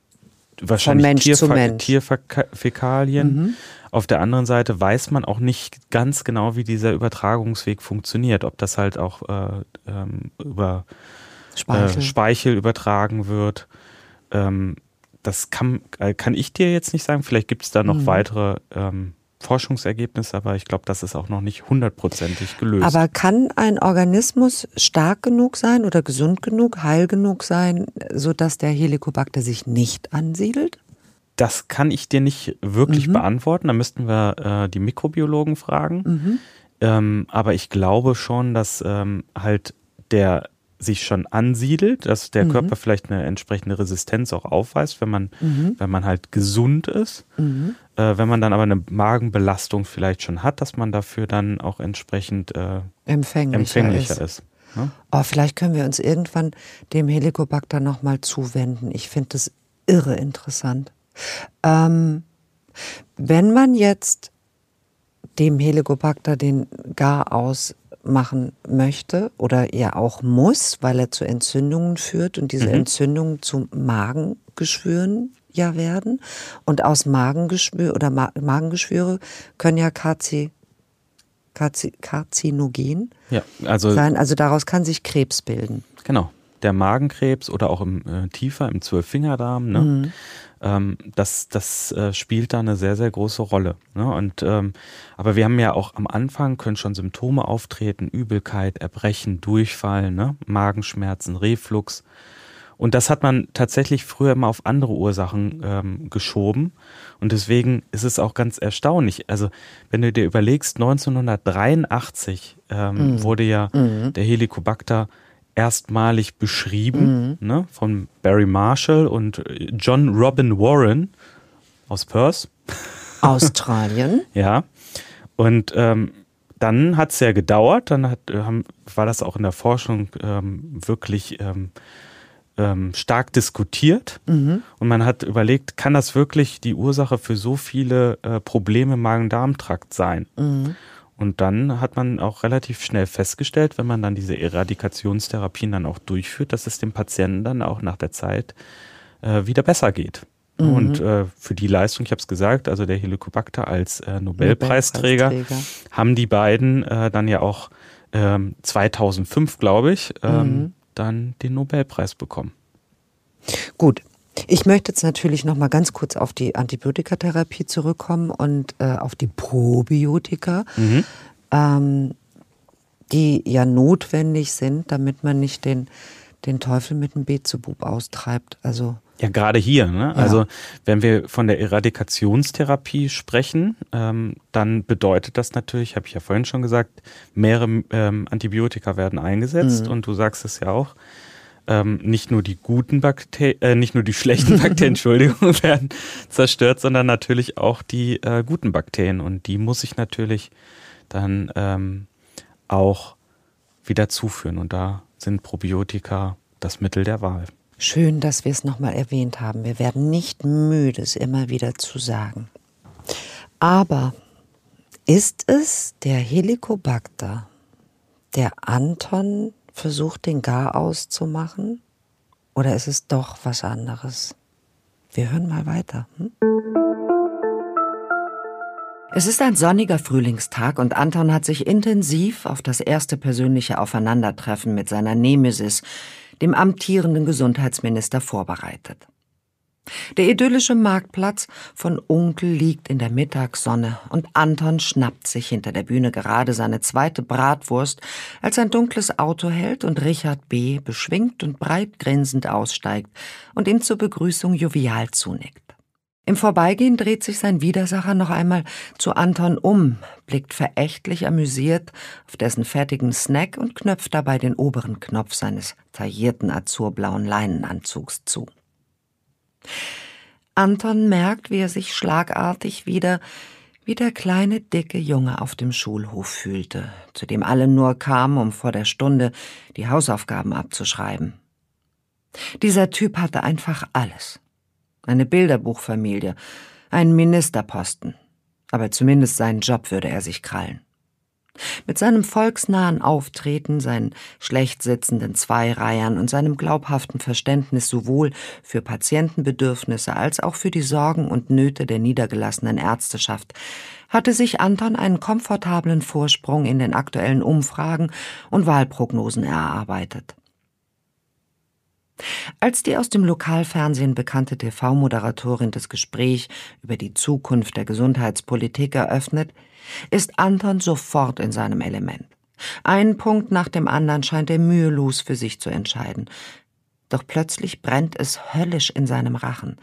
wahrscheinlich von Mensch Tierfe zu Mensch. Tierfäkalien. Auf der anderen Seite weiß man auch nicht ganz genau, wie dieser Übertragungsweg funktioniert. Ob das halt auch äh, ähm, über Speichel. Äh, Speichel. übertragen wird. Ähm, das kann, äh, kann ich dir jetzt nicht sagen. Vielleicht gibt es da noch mhm. weitere ähm, Forschungsergebnis, aber ich glaube, das ist auch noch nicht hundertprozentig gelöst. Aber kann ein Organismus stark genug sein oder gesund genug, heil genug sein, sodass der Helicobacter sich nicht ansiedelt? Das kann ich dir nicht wirklich mhm. beantworten. Da müssten wir äh, die Mikrobiologen fragen. Mhm. Ähm, aber ich glaube schon, dass ähm, halt der sich schon ansiedelt, dass der mhm. Körper vielleicht eine entsprechende Resistenz auch aufweist, wenn man, mhm. wenn man halt gesund ist. Mhm. Äh, wenn man dann aber eine Magenbelastung vielleicht schon hat, dass man dafür dann auch entsprechend äh, empfänglicher, empfänglicher, ist. ist ne? Oh, vielleicht können wir uns irgendwann dem Helicobacter nochmal zuwenden. Ich finde das irre interessant. Ähm, wenn man jetzt dem Helicobacter den Gar aus machen möchte oder ja auch muss, weil er zu Entzündungen führt und diese mhm. Entzündungen zu Magengeschwüren ja werden. Und aus Magengeschwür oder Ma Magengeschwüre können ja Karzi Karzinogen ja, also, sein. Also daraus kann sich Krebs bilden. Genau. Der Magenkrebs oder auch im äh, tiefer, im Zwölffingerdarm, ne? Mhm ähm, das, das äh, spielt da eine sehr, sehr große Rolle. Ne? Und, ähm, aber wir haben ja auch am Anfang, können schon Symptome auftreten, Übelkeit, Erbrechen, Durchfall, ne? Magenschmerzen, Reflux. Und das hat man tatsächlich früher immer auf andere Ursachen ähm, geschoben. Und deswegen ist es auch ganz erstaunlich. Also, wenn du dir überlegst, 1983 ähm, mhm. wurde ja mhm. der Helicobacter erstmalig beschrieben, mhm. ne, von Barry Marshall und John Robin Warren aus Perth. <laughs> Australien. ja. Und ähm, dann hat es ja gedauert, dann hat, äh, haben, war das auch in der Forschung ähm, wirklich ähm, ähm, stark diskutiert. Mhm. Und man hat überlegt, kann das wirklich die Ursache für so viele äh, Probleme im Magen-Darm-Trakt sein? Mhm. Und dann hat man auch relativ schnell festgestellt, wenn man dann diese Eradikationstherapien dann auch durchführt, dass es dem Patienten dann auch nach der Zeit äh, wieder besser geht. Mhm. Und äh, für die Leistung, ich habe es gesagt, also der Helicobacter als äh, Nobelpreisträger, Nobelpreisträger, haben die beiden äh, dann ja auch 2005, ähm, glaube ich, ähm, mhm. dann den Nobelpreis bekommen. Gut, ich möchte jetzt natürlich noch mal ganz kurz auf die Antibiotikatherapie zurückkommen und äh, auf die Probiotika, mhm. ähm, die ja notwendig sind, damit man nicht den, den Teufel mit dem Beelzebub austreibt. Also ja, gerade hier. Ne? Ja. Also wenn wir von der Eradikationstherapie sprechen, ähm, dann bedeutet das natürlich, habe ich ja vorhin schon gesagt, mehrere ähm, Antibiotika werden eingesetzt mhm. und du sagst es ja auch, ähm, nicht nur die guten Bakterien, äh, nicht nur die schlechten Bakterien, <laughs> Entschuldigung, <laughs> werden zerstört, sondern natürlich auch die äh, guten Bakterien. Und die muss ich natürlich dann ähm, auch wieder zuführen. Und da sind Probiotika das Mittel der Wahl. Schön, dass wir es nochmal erwähnt haben. Wir werden nicht müde, es immer wieder zu sagen. Aber ist es der Helicobacter, der Anton versucht, den Gar auszumachen? Oder ist es doch was anderes? Wir hören mal weiter. Hm? Es ist ein sonniger Frühlingstag und Anton hat sich intensiv auf das erste persönliche Aufeinandertreffen mit seiner Nemesis, dem amtierenden Gesundheitsminister, vorbereitet. Der idyllische Marktplatz von Onkel liegt in der Mittagssonne und Anton schnappt sich hinter der Bühne gerade seine zweite Bratwurst, als ein dunkles Auto hält und Richard B. beschwingt und breit grinsend aussteigt und ihm zur Begrüßung jovial zunickt. Im Vorbeigehen dreht sich sein Widersacher noch einmal zu Anton um, blickt verächtlich amüsiert auf dessen fertigen Snack und knöpft dabei den oberen Knopf seines taillierten azurblauen Leinenanzugs zu. Anton merkt, wie er sich schlagartig wieder wie der kleine, dicke Junge auf dem Schulhof fühlte, zu dem alle nur kamen, um vor der Stunde die Hausaufgaben abzuschreiben. Dieser Typ hatte einfach alles. Eine Bilderbuchfamilie, einen Ministerposten. Aber zumindest seinen Job würde er sich krallen. Mit seinem volksnahen Auftreten, seinen schlecht sitzenden Zweireihern und seinem glaubhaften Verständnis sowohl für Patientenbedürfnisse als auch für die Sorgen und Nöte der niedergelassenen Ärzteschaft hatte sich Anton einen komfortablen Vorsprung in den aktuellen Umfragen und Wahlprognosen erarbeitet. Als die aus dem Lokalfernsehen bekannte TV-Moderatorin das Gespräch über die Zukunft der Gesundheitspolitik eröffnet, ist Anton sofort in seinem Element. Ein Punkt nach dem anderen scheint er mühelos für sich zu entscheiden. Doch plötzlich brennt es höllisch in seinem Rachen.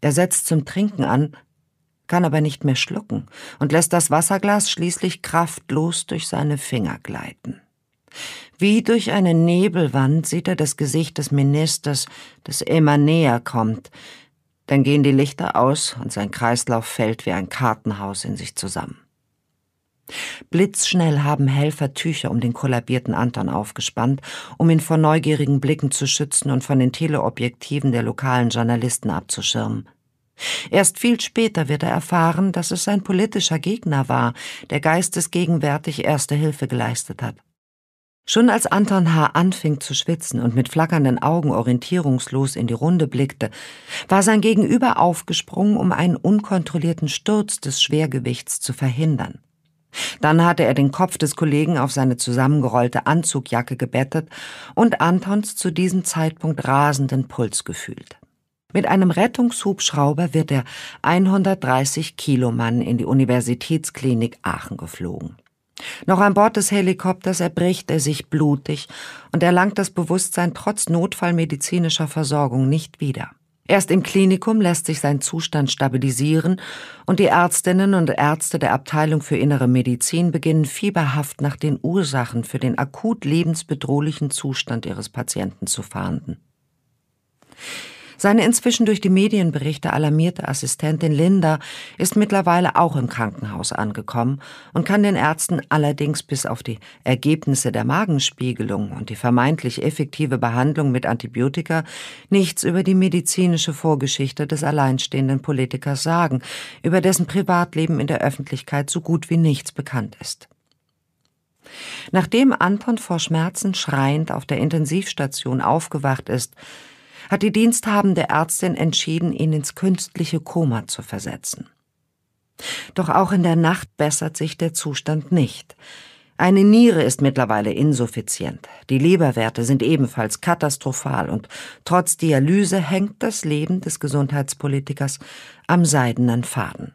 Er setzt zum Trinken an, kann aber nicht mehr schlucken und lässt das Wasserglas schließlich kraftlos durch seine Finger gleiten. Wie durch eine Nebelwand sieht er das Gesicht des Ministers, das immer näher kommt. Dann gehen die Lichter aus und sein Kreislauf fällt wie ein Kartenhaus in sich zusammen. Blitzschnell haben Helfer Tücher um den kollabierten Anton aufgespannt, um ihn vor neugierigen Blicken zu schützen und von den Teleobjektiven der lokalen Journalisten abzuschirmen. Erst viel später wird er erfahren, dass es sein politischer Gegner war, der geistesgegenwärtig erste Hilfe geleistet hat. Schon als Anton H. anfing zu schwitzen und mit flackernden Augen orientierungslos in die Runde blickte, war sein Gegenüber aufgesprungen, um einen unkontrollierten Sturz des Schwergewichts zu verhindern. Dann hatte er den Kopf des Kollegen auf seine zusammengerollte Anzugjacke gebettet und Antons zu diesem Zeitpunkt rasenden Puls gefühlt. Mit einem Rettungshubschrauber wird der 130 Kilo Mann in die Universitätsklinik Aachen geflogen. Noch an Bord des Helikopters erbricht er sich blutig und erlangt das Bewusstsein trotz notfallmedizinischer Versorgung nicht wieder. Erst im Klinikum lässt sich sein Zustand stabilisieren und die Ärztinnen und Ärzte der Abteilung für innere Medizin beginnen fieberhaft nach den Ursachen für den akut lebensbedrohlichen Zustand ihres Patienten zu fahnden. Seine inzwischen durch die Medienberichte alarmierte Assistentin Linda ist mittlerweile auch im Krankenhaus angekommen und kann den Ärzten allerdings bis auf die Ergebnisse der Magenspiegelung und die vermeintlich effektive Behandlung mit Antibiotika nichts über die medizinische Vorgeschichte des alleinstehenden Politikers sagen, über dessen Privatleben in der Öffentlichkeit so gut wie nichts bekannt ist. Nachdem Anton vor Schmerzen schreiend auf der Intensivstation aufgewacht ist, hat die diensthabende Ärztin entschieden, ihn ins künstliche Koma zu versetzen. Doch auch in der Nacht bessert sich der Zustand nicht. Eine Niere ist mittlerweile insuffizient, die Leberwerte sind ebenfalls katastrophal und trotz Dialyse hängt das Leben des Gesundheitspolitikers am seidenen Faden.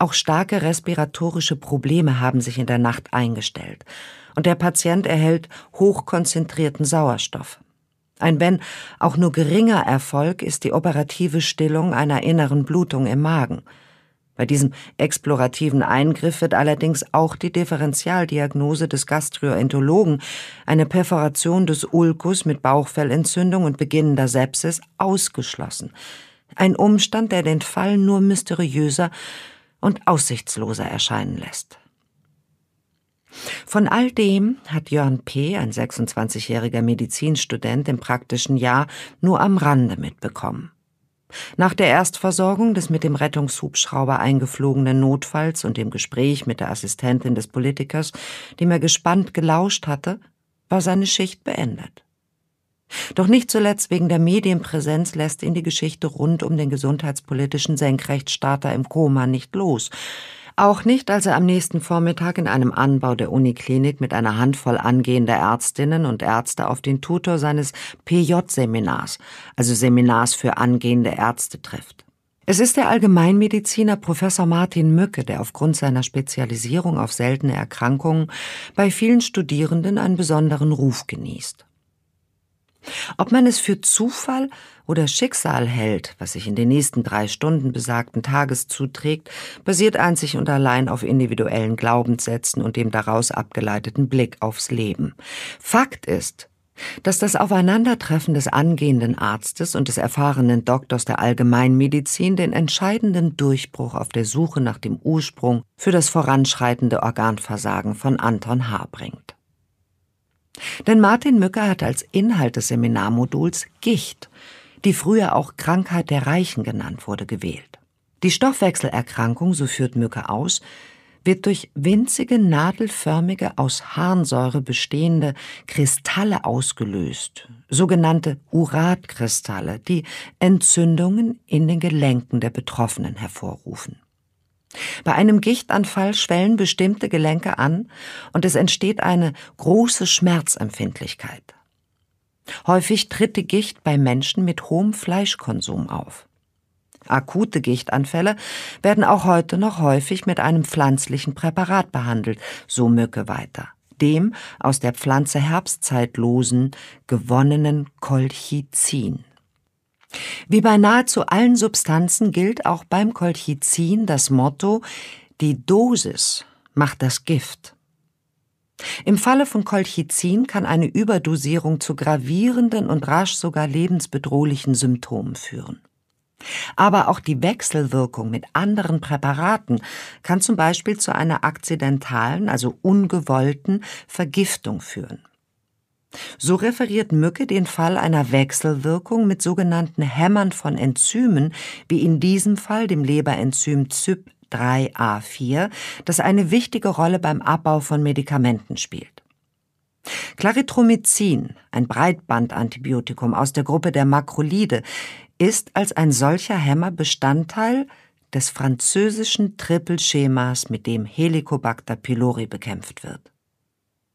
Auch starke respiratorische Probleme haben sich in der Nacht eingestellt und der Patient erhält hochkonzentrierten Sauerstoff. Ein wenn auch nur geringer Erfolg ist die operative Stillung einer inneren Blutung im Magen. Bei diesem explorativen Eingriff wird allerdings auch die Differentialdiagnose des Gastroenterologen, eine Perforation des Ulkus mit Bauchfellentzündung und beginnender Sepsis, ausgeschlossen. Ein Umstand, der den Fall nur mysteriöser und aussichtsloser erscheinen lässt. Von all dem hat Jörn P., ein 26-jähriger Medizinstudent im praktischen Jahr, nur am Rande mitbekommen. Nach der Erstversorgung des mit dem Rettungshubschrauber eingeflogenen Notfalls und dem Gespräch mit der Assistentin des Politikers, dem er gespannt gelauscht hatte, war seine Schicht beendet. Doch nicht zuletzt wegen der Medienpräsenz lässt ihn die Geschichte rund um den gesundheitspolitischen Senkrechtstarter im Koma nicht los. Auch nicht, als er am nächsten Vormittag in einem Anbau der Uniklinik mit einer Handvoll angehender Ärztinnen und Ärzte auf den Tutor seines PJ-Seminars, also Seminars für angehende Ärzte, trifft. Es ist der Allgemeinmediziner Professor Martin Mücke, der aufgrund seiner Spezialisierung auf seltene Erkrankungen bei vielen Studierenden einen besonderen Ruf genießt. Ob man es für Zufall oder Schicksal hält, was sich in den nächsten drei Stunden besagten Tages zuträgt, basiert einzig und allein auf individuellen Glaubenssätzen und dem daraus abgeleiteten Blick aufs Leben. Fakt ist, dass das Aufeinandertreffen des angehenden Arztes und des erfahrenen Doktors der Allgemeinmedizin den entscheidenden Durchbruch auf der Suche nach dem Ursprung für das voranschreitende Organversagen von Anton H. bringt. Denn Martin Mücker hat als Inhalt des Seminarmoduls Gicht, die früher auch Krankheit der Reichen genannt wurde, gewählt. Die Stoffwechselerkrankung, so führt Mücke aus, wird durch winzige nadelförmige aus Harnsäure bestehende Kristalle ausgelöst, sogenannte Uratkristalle, die Entzündungen in den Gelenken der Betroffenen hervorrufen. Bei einem Gichtanfall schwellen bestimmte Gelenke an und es entsteht eine große Schmerzempfindlichkeit. Häufig tritt die Gicht bei Menschen mit hohem Fleischkonsum auf. Akute Gichtanfälle werden auch heute noch häufig mit einem pflanzlichen Präparat behandelt, so Mücke weiter, dem aus der Pflanze Herbstzeitlosen gewonnenen Colchicin. Wie bei nahezu allen Substanzen gilt auch beim Colchicin das Motto, die Dosis macht das Gift. Im Falle von Colchicin kann eine Überdosierung zu gravierenden und rasch sogar lebensbedrohlichen Symptomen führen. Aber auch die Wechselwirkung mit anderen Präparaten kann zum Beispiel zu einer akzidentalen, also ungewollten Vergiftung führen. So referiert Mücke den Fall einer Wechselwirkung mit sogenannten Hämmern von Enzymen, wie in diesem Fall dem Leberenzym CYP3A4, das eine wichtige Rolle beim Abbau von Medikamenten spielt. Claritromycin, ein Breitbandantibiotikum aus der Gruppe der Makrolide, ist als ein solcher Hämmer Bestandteil des französischen Trippelschemas, mit dem Helicobacter pylori bekämpft wird.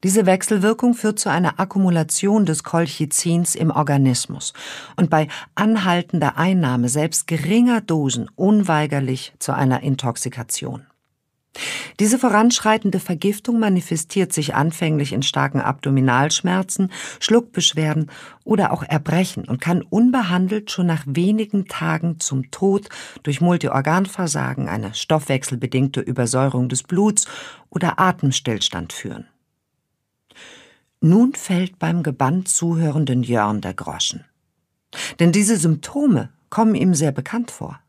Diese Wechselwirkung führt zu einer Akkumulation des Colchicins im Organismus und bei anhaltender Einnahme selbst geringer Dosen unweigerlich zu einer Intoxikation. Diese voranschreitende Vergiftung manifestiert sich anfänglich in starken Abdominalschmerzen, Schluckbeschwerden oder auch Erbrechen und kann unbehandelt schon nach wenigen Tagen zum Tod durch Multiorganversagen, eine stoffwechselbedingte Übersäuerung des Bluts oder Atemstillstand führen. Nun fällt beim gebannt zuhörenden Jörn der Groschen. Denn diese Symptome kommen ihm sehr bekannt vor.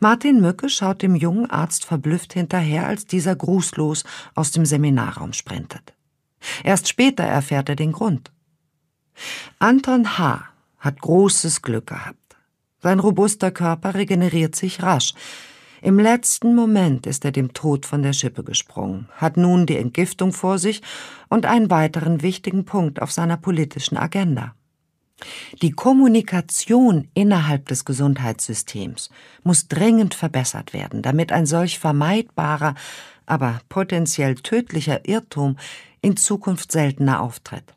Martin Mücke schaut dem jungen Arzt verblüfft hinterher, als dieser grußlos aus dem Seminarraum sprintet. Erst später erfährt er den Grund. Anton H. hat großes Glück gehabt. Sein robuster Körper regeneriert sich rasch. Im letzten Moment ist er dem Tod von der Schippe gesprungen, hat nun die Entgiftung vor sich und einen weiteren wichtigen Punkt auf seiner politischen Agenda. Die Kommunikation innerhalb des Gesundheitssystems muss dringend verbessert werden, damit ein solch vermeidbarer, aber potenziell tödlicher Irrtum in Zukunft seltener auftritt.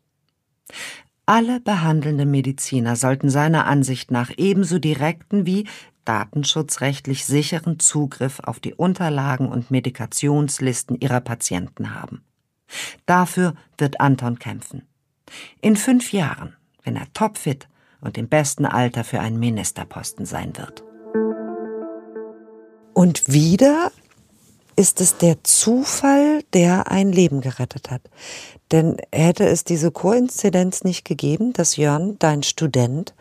Alle behandelnden Mediziner sollten seiner Ansicht nach ebenso direkten wie datenschutzrechtlich sicheren Zugriff auf die Unterlagen und Medikationslisten ihrer Patienten haben. Dafür wird Anton kämpfen. In fünf Jahren wenn er topfit und im besten Alter für einen Ministerposten sein wird. Und wieder ist es der Zufall, der ein Leben gerettet hat. Denn hätte es diese Koinzidenz nicht gegeben, dass Jörn dein Student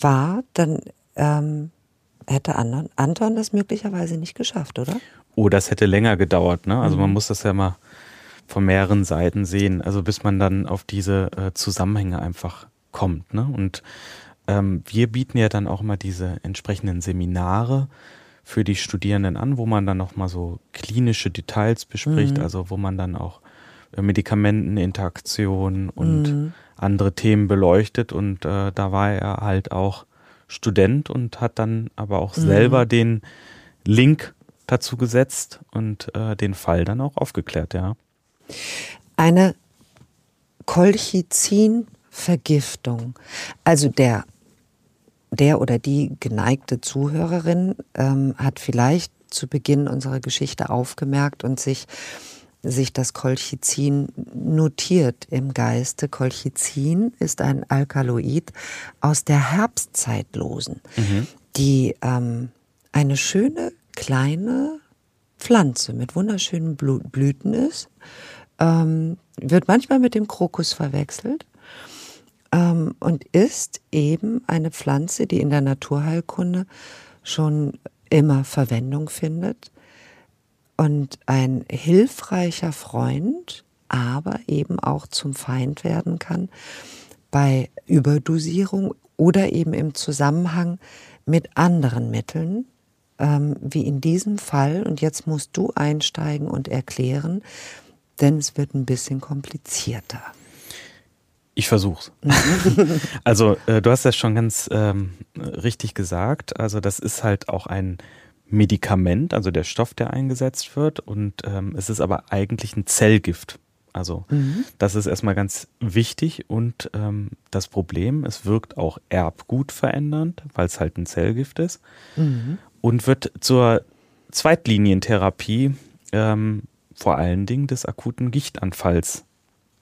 war, dann ähm, hätte Anton, das möglicherweise nicht geschafft, oder? Oh, das hätte länger gedauert. Ne? Also mhm. man muss das ja mal von mehreren Seiten sehen. Also bis man dann auf diese äh, Zusammenhänge einfach kommt. Ne? Und ähm, wir bieten ja dann auch immer diese entsprechenden Seminare für die Studierenden an, wo man dann nochmal so klinische Details bespricht, mhm. also wo man dann auch äh, Medikamenteninteraktion und mhm. andere Themen beleuchtet. Und äh, da war er halt auch Student und hat dann aber auch mhm. selber den Link dazu gesetzt und äh, den Fall dann auch aufgeklärt, ja. Eine Kolchizin Vergiftung. Also der, der oder die geneigte Zuhörerin ähm, hat vielleicht zu Beginn unserer Geschichte aufgemerkt und sich sich das Colchicin notiert im Geiste. Colchicin ist ein Alkaloid aus der Herbstzeitlosen, mhm. die ähm, eine schöne kleine Pflanze mit wunderschönen Blüten ist. Ähm, wird manchmal mit dem Krokus verwechselt ähm, und ist eben eine Pflanze, die in der Naturheilkunde schon immer Verwendung findet und ein hilfreicher Freund, aber eben auch zum Feind werden kann bei Überdosierung oder eben im Zusammenhang mit anderen Mitteln, ähm, wie in diesem Fall. Und jetzt musst du einsteigen und erklären, denn es wird ein bisschen komplizierter. Ich versuch's. <laughs> also äh, du hast das schon ganz ähm, richtig gesagt. Also das ist halt auch ein Medikament, also der Stoff, der eingesetzt wird. Und ähm, es ist aber eigentlich ein Zellgift. Also mhm. das ist erstmal ganz wichtig. Und ähm, das Problem, es wirkt auch Erbgut verändernd, weil es halt ein Zellgift ist. Mhm. Und wird zur Zweitlinientherapie ähm, vor allen Dingen des akuten Gichtanfalls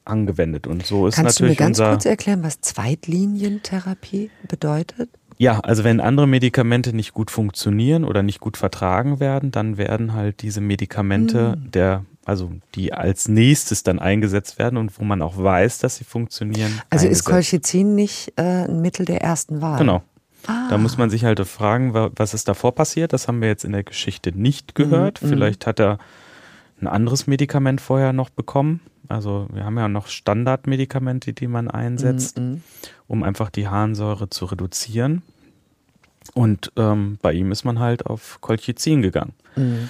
angewendet. Und so ist Kannst natürlich du mir ganz kurz erklären, was Zweitlinientherapie bedeutet? Ja, also wenn andere Medikamente nicht gut funktionieren oder nicht gut vertragen werden, dann werden halt diese Medikamente hm. der also die als nächstes dann eingesetzt werden und wo man auch weiß, dass sie funktionieren. Also eingesetzt. ist Colchicin nicht äh, ein Mittel der ersten Wahl? Genau. Ah. Da muss man sich halt fragen, was ist davor passiert. Das haben wir jetzt in der Geschichte nicht gehört. Mhm. Vielleicht hat er ein anderes Medikament vorher noch bekommen. Also wir haben ja noch Standardmedikamente, die man einsetzt, mhm. um einfach die Harnsäure zu reduzieren. Und ähm, bei ihm ist man halt auf Colchicin gegangen. Mhm.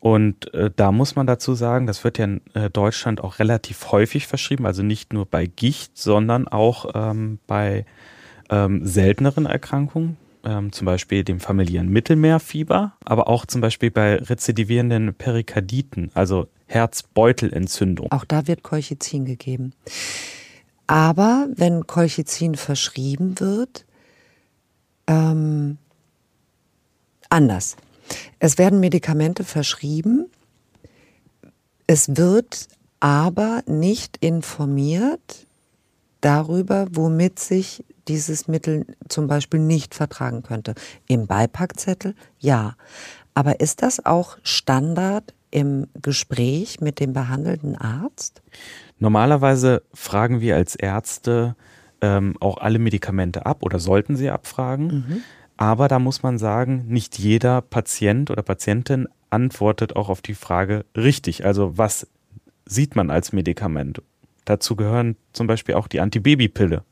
Und äh, da muss man dazu sagen, das wird ja in äh, Deutschland auch relativ häufig verschrieben, also nicht nur bei Gicht, sondern auch ähm, bei ähm, selteneren Erkrankungen, ähm, zum Beispiel dem familiären Mittelmeerfieber, aber auch zum Beispiel bei rezidivierenden Perikarditen, also Herzbeutelentzündung. Auch da wird Colchicin gegeben. Aber wenn Colchicin verschrieben wird, ähm, anders. Es werden Medikamente verschrieben, Es wird aber nicht informiert darüber, womit sich dieses Mittel zum Beispiel nicht vertragen könnte. Im Beipackzettel ja. Aber ist das auch Standard im Gespräch mit dem behandelnden Arzt? Normalerweise fragen wir als Ärzte ähm, auch alle Medikamente ab oder sollten sie abfragen. Mhm. Aber da muss man sagen, nicht jeder Patient oder Patientin antwortet auch auf die Frage richtig. Also was sieht man als Medikament? Dazu gehören zum Beispiel auch die Antibabypille.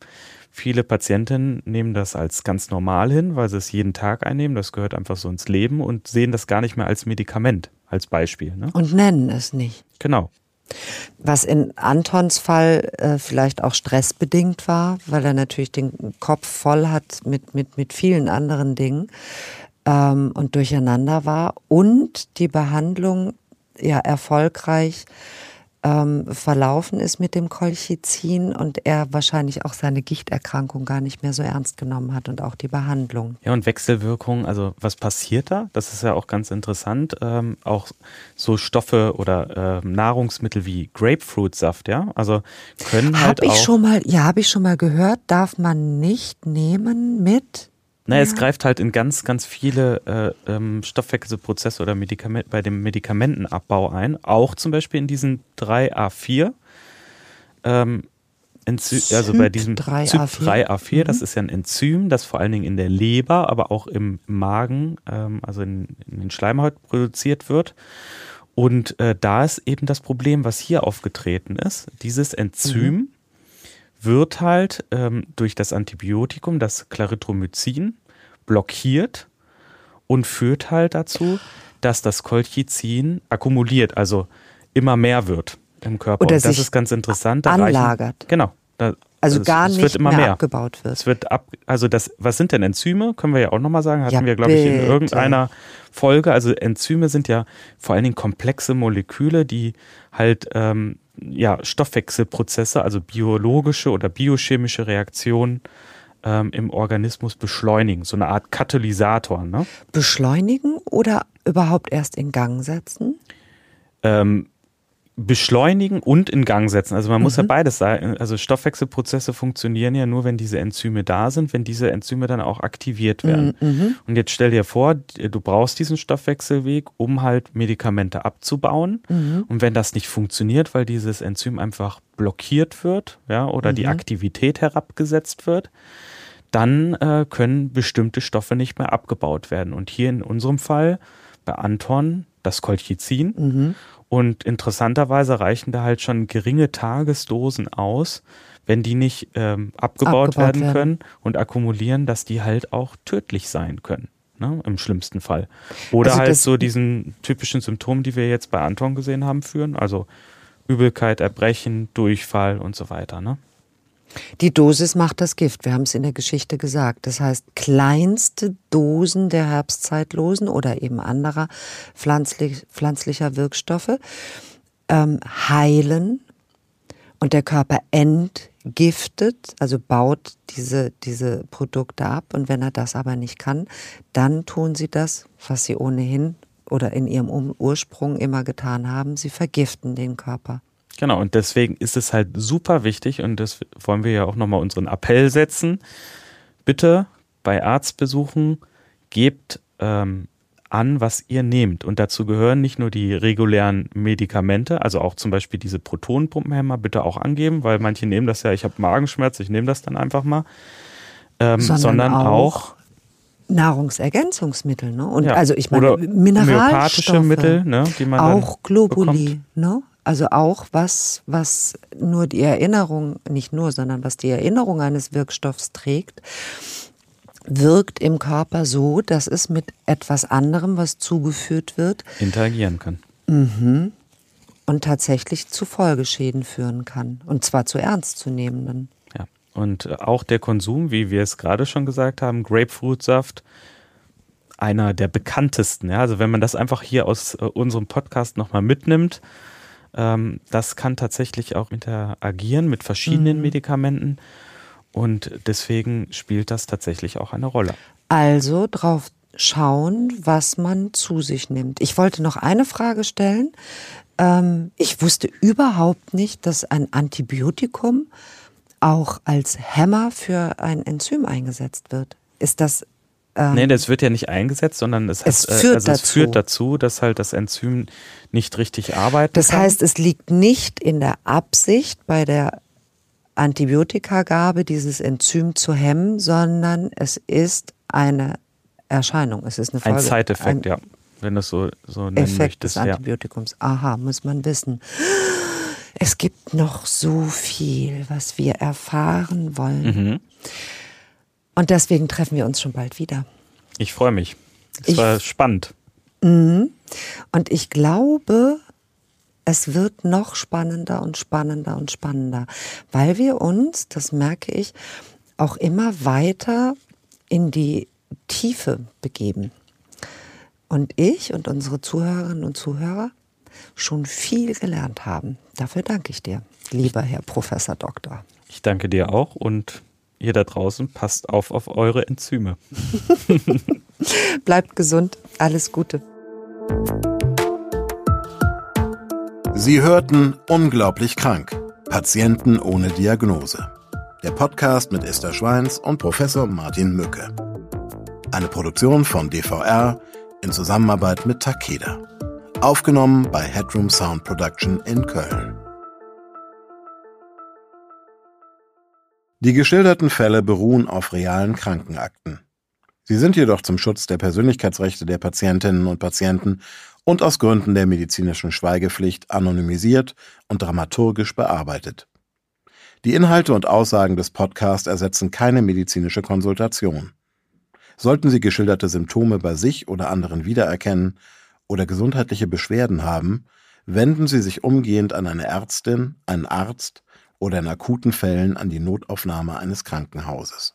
Viele Patientinnen nehmen das als ganz normal hin, weil sie es jeden Tag einnehmen. Das gehört einfach so ins Leben und sehen das gar nicht mehr als Medikament, als Beispiel. Ne? Und nennen es nicht. Genau. Was in Antons Fall äh, vielleicht auch stressbedingt war, weil er natürlich den Kopf voll hat mit, mit, mit vielen anderen Dingen ähm, und durcheinander war und die Behandlung ja erfolgreich ähm, verlaufen ist mit dem Kolchizin und er wahrscheinlich auch seine Gichterkrankung gar nicht mehr so ernst genommen hat und auch die Behandlung. Ja, und Wechselwirkungen, also was passiert da? Das ist ja auch ganz interessant. Ähm, auch so Stoffe oder äh, Nahrungsmittel wie Grapefruitsaft, ja, also können halt hab ich auch. Schon mal, ja, habe ich schon mal gehört, darf man nicht nehmen mit naja, ja. es greift halt in ganz, ganz viele äh, ähm, Stoffwechselprozesse oder Medikament, bei dem Medikamentenabbau ein. Auch zum Beispiel in diesen 3A4. Ähm, Enzym, also bei diesem 3A4, 3A4 mhm. das ist ja ein Enzym, das vor allen Dingen in der Leber, aber auch im Magen, ähm, also in, in, den Schleimhäuten produziert wird. Und äh, da ist eben das Problem, was hier aufgetreten ist. Dieses Enzym mhm wird halt ähm, durch das Antibiotikum, das Clarithromycin, blockiert und führt halt dazu, dass das Colchicin akkumuliert, also immer mehr wird im Körper. Oder und das ist ganz interessant. Da anlagert. Reichen, genau. Da, also, also gar es, es nicht mehr, mehr, abgebaut wird. Es wird ab, also das, was sind denn Enzyme? Können wir ja auch nochmal sagen. Hatten ja, wir, glaube ich, in irgendeiner Folge. Also Enzyme sind ja vor allen Dingen komplexe Moleküle, die halt ähm, ja, Stoffwechselprozesse, also biologische oder biochemische Reaktionen ähm, im Organismus beschleunigen. So eine Art Katalysator. Ne? Beschleunigen oder überhaupt erst in Gang setzen? Ähm, beschleunigen und in Gang setzen. Also man mhm. muss ja mhm. beides sagen. Also Stoffwechselprozesse funktionieren ja nur, wenn diese Enzyme da sind, wenn diese Enzyme dann auch aktiviert werden. Mhm. mhm. Und jetzt stell dir vor, du brauchst diesen Stoffwechselweg, um halt Medikamente abzubauen. Mhm. Und wenn das nicht funktioniert, weil dieses Enzym einfach blockiert wird, ja, oder die mhm. Aktivität herabgesetzt wird, dann äh, können bestimmte Stoffe nicht mehr abgebaut werden. Und hier in unserem Fall bei Anton das Colchicin. Und interessanterweise reichen da halt schon geringe Tagesdosen aus, wenn die nicht ähm, abgebaut, abgebaut werden, werden können und akkumulieren, dass die halt auch tödlich sein können. Ne, Im schlimmsten Fall. Oder also halt so diesen typischen Symptomen, die wir jetzt bei Anton gesehen haben, führen. Also Übelkeit, Erbrechen, Durchfall und so weiter. Ne? Die Dosis macht das Gift, wir haben es in der Geschichte gesagt. Das heißt, kleinste Dosen der Herbstzeitlosen oder eben anderer pflanzlich, pflanzlicher Wirkstoffe ähm, heilen und der Körper entgiftet, also baut diese, diese Produkte ab. Und wenn er das aber nicht kann, dann tun sie das, was sie ohnehin oder in ihrem Ursprung immer getan haben, sie vergiften den Körper. Genau, und deswegen ist es halt super wichtig und das wollen wir ja auch nochmal unseren Appell setzen. Bitte bei Arztbesuchen gebt ähm, an, was ihr nehmt. Und dazu gehören nicht nur die regulären Medikamente, also auch zum Beispiel diese Protonenpumpenhämmer, bitte auch angeben, weil manche nehmen das ja, ich habe Magenschmerz, ich nehme das dann einfach mal. Ähm, sondern, sondern, auch, auch Nahrungsergänzungsmittel, ne? Und ja, also ich meine Mineralstoffe, Mittel, ne, die man auch Globuli, bekommt. ne? Also auch was, was nur die Erinnerung, nicht nur, sondern was die Erinnerung eines Wirkstoffs trägt, wirkt im Körper so, dass es mit etwas anderem, was zugeführt wird, interagieren kann. Mhm. Und tatsächlich zu Folgeschäden führen kann. Und zwar zu ernstzunehmenden. Ja. Und auch der Konsum, wie wir es gerade schon gesagt haben, Grapefruitsaft, einer der bekanntesten. Ja? Also wenn man das einfach hier aus äh, unserem Podcast nochmal mitnimmt, ähm, das kann tatsächlich auch interagieren mit verschiedenen mhm. Medikamenten und deswegen spielt das tatsächlich auch eine Rolle. Also drauf schauen, was man zu sich nimmt. Ich wollte noch eine Frage stellen. Ähm, ich wusste überhaupt nicht, dass ein Antibiotikum auch als Hämmer für ein Enzym eingesetzt wird. Ist das ähm, nee, das wird ja nicht eingesetzt, sondern es, es, hat, führt, also dazu. es führt dazu, dass halt das Enzym nicht richtig arbeitet. Das kann. heißt, es liegt nicht in der Absicht bei der Antibiotikagabe dieses Enzym zu hemmen, sondern es ist eine Erscheinung. Es ist eine Folge, ein Zeiteffekt, ja, wenn du es so, so nennen Effekt möchtest. des Antibiotikums. Ja. Aha, muss man wissen. Es gibt noch so viel, was wir erfahren wollen. Mhm. Und deswegen treffen wir uns schon bald wieder. Ich freue mich. Es war spannend. Mhm. Und ich glaube, es wird noch spannender und spannender und spannender, weil wir uns, das merke ich, auch immer weiter in die Tiefe begeben. Und ich und unsere Zuhörerinnen und Zuhörer schon viel gelernt haben. Dafür danke ich dir, lieber Herr Professor Doktor. Ich danke dir auch und ihr da draußen passt auf auf eure Enzyme. <laughs> Bleibt gesund, alles Gute. Sie hörten Unglaublich krank. Patienten ohne Diagnose. Der Podcast mit Esther Schweins und Professor Martin Mücke. Eine Produktion von DVR in Zusammenarbeit mit Takeda. Aufgenommen bei Headroom Sound Production in Köln. Die geschilderten Fälle beruhen auf realen Krankenakten. Sie sind jedoch zum Schutz der Persönlichkeitsrechte der Patientinnen und Patienten und aus Gründen der medizinischen Schweigepflicht anonymisiert und dramaturgisch bearbeitet. Die Inhalte und Aussagen des Podcasts ersetzen keine medizinische Konsultation. Sollten Sie geschilderte Symptome bei sich oder anderen wiedererkennen oder gesundheitliche Beschwerden haben, wenden Sie sich umgehend an eine Ärztin, einen Arzt oder in akuten Fällen an die Notaufnahme eines Krankenhauses.